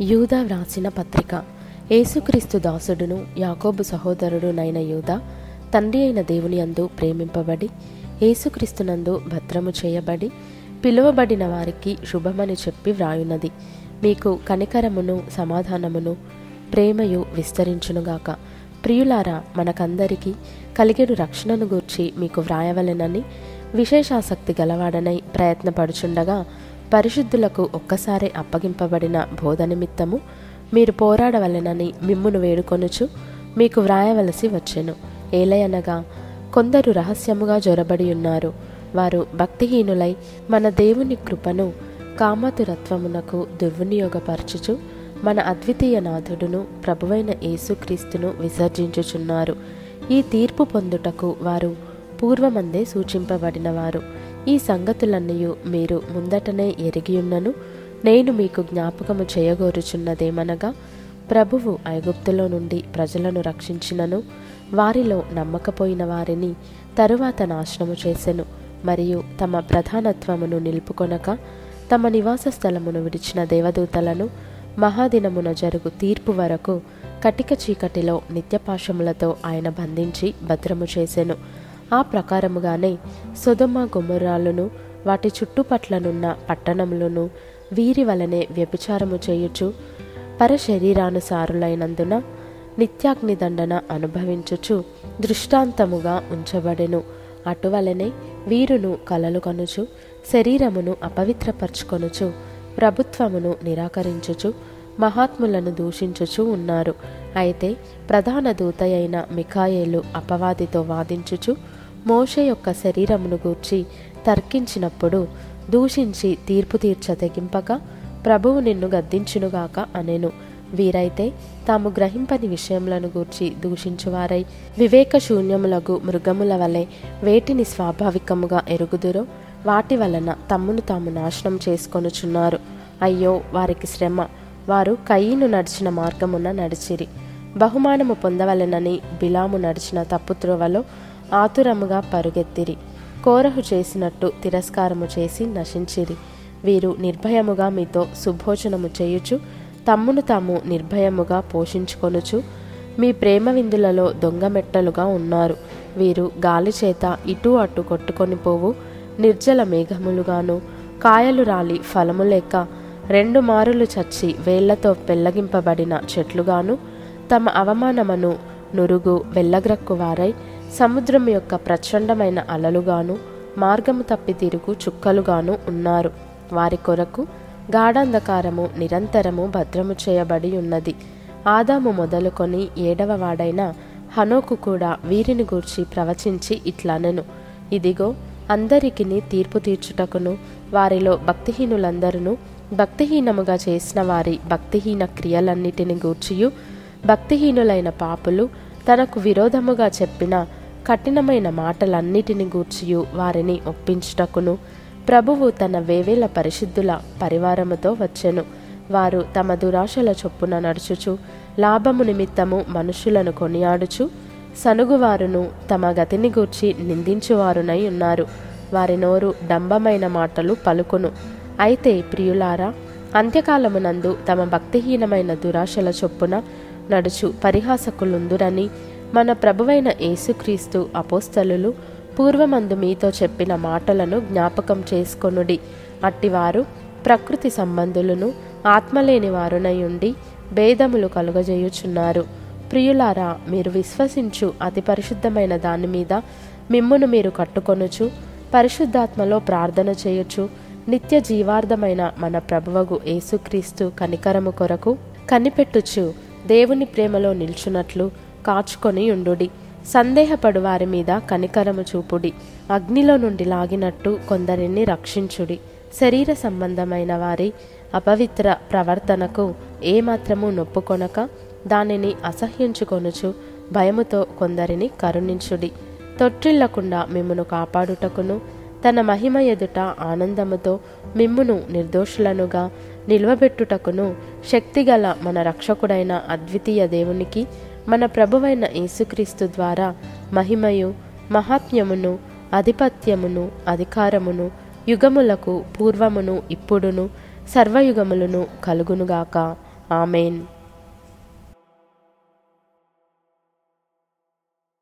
యూదా వ్రాసిన పత్రిక. యేసుక్రీస్తు దాసుడును యాకోబు సహోదరుడునైన యూదా తండ్రి అయిన దేవుని అందు ప్రేమింపబడి యేసుక్రీస్తునందు భద్రము చేయబడి పిలువబడిన వారికి శుభమని చెప్పి వ్రాయున్నది. మీకు కనికరమును సమాధానమును ప్రేమయు విస్తరించునుగాక. ప్రియులారా మనకందరికీ కలిగేడు రక్షణను గూర్చి మీకు వ్రాయవలెనని విశేషాసక్తి గలవాడనై ప్రయత్నపడుచుండగా పరిశుద్ధులకు ఒక్కసారి అప్పగింపబడిన బోధ నిమిత్తము మీరు పోరాడవలెనని మిమ్మును వేడుకొనుచు మీకు వ్రాయవలసి వచ్చెను. ఏలయనగా కొందరు రహస్యముగా జొరబడి ఉన్నారు. వారు భక్తిహీనులై మన దేవుని కృపను కామతురత్వమునకు దుర్వినియోగపరచుచు మన అద్వితీయ నాథుడును ప్రభువైన యేసుక్రీస్తును విసర్జించుచున్నారు. ఈ తీర్పు పొందుటకు వారు పూర్వమందే సూచింపబడినవారు. ఈ సంగతులన్నయు మీరు ముందటనే ఎరిగియున్నను. నేను మీకు జ్ఞాపకము చేయగోరుచున్నదేమనగా ప్రభువు ఐగుప్తులో నుండి ప్రజలను రక్షించినను. వారిలో నమ్మకపోయిన వారిని తరువాత నాశనము చేసెను. మరియు తమ ప్రధానత్వమును నిలుపుకొనక తమ నివాస స్థలమును విడిచిన దేవదూతలను మహాదినమున జరుగు తీర్పు వరకు కటిక చీకటిలో నిత్యపాశములతో ఆయన బంధించి భద్రము చేసెను. ఆ ప్రకారముగానే సుధమ గుమ్మరాలను వాటి చుట్టుపట్లనున్న పట్టణములను వీరి వలనే వ్యభిచారము చేయుచు పరశరీరానుసారులైనందున నిత్యాగ్ని దండన అనుభవించుచు దృష్టాంతముగా ఉంచబడెను. అటువలనే వీరును కలలు కనుచు శరీరమును అపవిత్రపరచుకొనుచు ప్రభుత్వమును నిరాకరించుచు మహాత్ములను దూషించుచు ఉన్నారు. అయితే ప్రధాన దూత అయిన మిఖాయేలు అపవాదితో వాదించుచు మోషే యొక్క శరీరమును గూర్చి తర్కించినప్పుడు దూషించి తీర్పు తీర్చ తెగింపక ప్రభువు నిన్ను గద్దించునుగాక అనెను. వీరైతే తాము గ్రహింపని విషయములను గూర్చి దూషించువారై వివేక శూన్యములగు మృగముల వలె వేటిని స్వాభావికముగా ఎరుగుదురో వాటి వలన తమ్మును తాము నాశనం చేసుకొనుచున్నారు. అయ్యో వారికి శ్రమ. వారు కయ్యను నడిచిన మార్గమున నడిచిరి. బహుమానము పొందవలెనని బిలాము నడిచిన తప్పుత్రువలో ఆతురముగా పరుగెత్తిరి. కోరహు చేసినట్టు తిరస్కారము చేసి నశించిరి. వీరు నిర్భయముగా మీతో సుభోజనము చేయుచు తమ్మును తాము నిర్భయముగా పోషించుకొనుచు మీ ప్రేమ విందులలో దొంగ మెట్టలుగా ఉన్నారు. వీరు గాలి చేత ఇటు అటు కొట్టుకొని పోవు నిర్జల మేఘములుగాను కాయలు రాలి ఫలము లేక రెండు మారులు చచ్చి వేళ్ళతో పెళ్ళగింపబడిన చెట్లుగాను తమ అవమానమును నురుగు వెళ్ళగ్రక్కువారై వారై సముద్రం యొక్క ప్రచండమైన అలలుగాను మార్గము తప్పి తిరుగు చుక్కలుగాను ఉన్నారు. వారి కొరకు గాఢాంధకారము నిరంతరము భద్రము చేయబడి ఉన్నది. ఆదాము మొదలుకొని ఏడవ వాడైన హనోకు కూడా వీరిని గూర్చి ప్రవచించి ఇట్లనెను. ఇదిగో అందరికిని తీర్పు తీర్చుటకును వారిలో భక్తిహీనులందరూ భక్తిహీనముగా చేసిన వారి భక్తిహీన క్రియలన్నిటిని గూర్చియు భక్తిహీనులైన పాపులు తనకు విరోధముగా చెప్పిన కఠినమైన మాటలన్నిటిని గూర్చియు వారిని ఒప్పించుటకును. ప్రభువు తన వేవేల పరిశుద్ధుల పరివారముతో వచ్చెను. వారు తమ దురాశల చొప్పున నడుచుచు లాభము నిమిత్తము మనుషులను కొనియాడుచు సనుగువారును తమ గతిని గూర్చి నిందించువారునై ఉన్నారు. వారి నోరు డంబమైన మాటలు పలుకును. అయితే ప్రియులారా అంత్యకాలమునందు తమ భక్తిహీనమైన దురాశల చొప్పున నడుచు పరిహాసకులుందురని మన ప్రభువైన యేసుక్రీస్తు అపోస్తలులు పూర్వమందు మీతో చెప్పిన మాటలను జ్ఞాపకం చేసుకొనుడి. అట్టివారు ప్రకృతి సంబంధులను ఆత్మలేని వారునై ఉండి భేదములు కలుగజేయుచున్నారు. ప్రియులారా మీరు విశ్వసించు అతి పరిశుద్ధమైన దాని మీద మిమ్మును మీరు కట్టుకొనుచు పరిశుద్ధాత్మలో ప్రార్థన చేయొచ్చు నిత్య జీవార్థమైన మన ప్రభువగు యేసుక్రీస్తు కనికరము కొరకు కనిపెట్టుచు దేవుని ప్రేమలో నిల్చున్నట్లు కాచుకొని ఉండుడి. సందేహపడు వారి మీద కనికరము చూపుడి. అగ్నిలో నుండి లాగినట్టు కొందరిని రక్షించుడి. శరీర సంబంధమైన వారి అపవిత్ర ప్రవర్తనకు ఏమాత్రము నొప్పుకొనక దానిని అసహ్యించుకొనుచు భయముతో కొందరిని కరుణించుడి. తొట్టిల్లకుండా మిమ్మును కాపాడుటకును తన మహిమ ఎదుట ఆనందముతో మిమ్మును నిర్దోషులనుగా నిల్వబెట్టుటకును శక్తిగల మన రక్షకుడైన అద్వితీయ దేవునికి మన ప్రభువైన యేసుక్రీస్తు ద్వారా మహిమయు మహాత్మ్యమును ఆధిపత్యమును అధికారమును యుగములకు పూర్వమును ఇప్పుడును సర్వయుగములను కలుగునుగాక. ఆమెన్.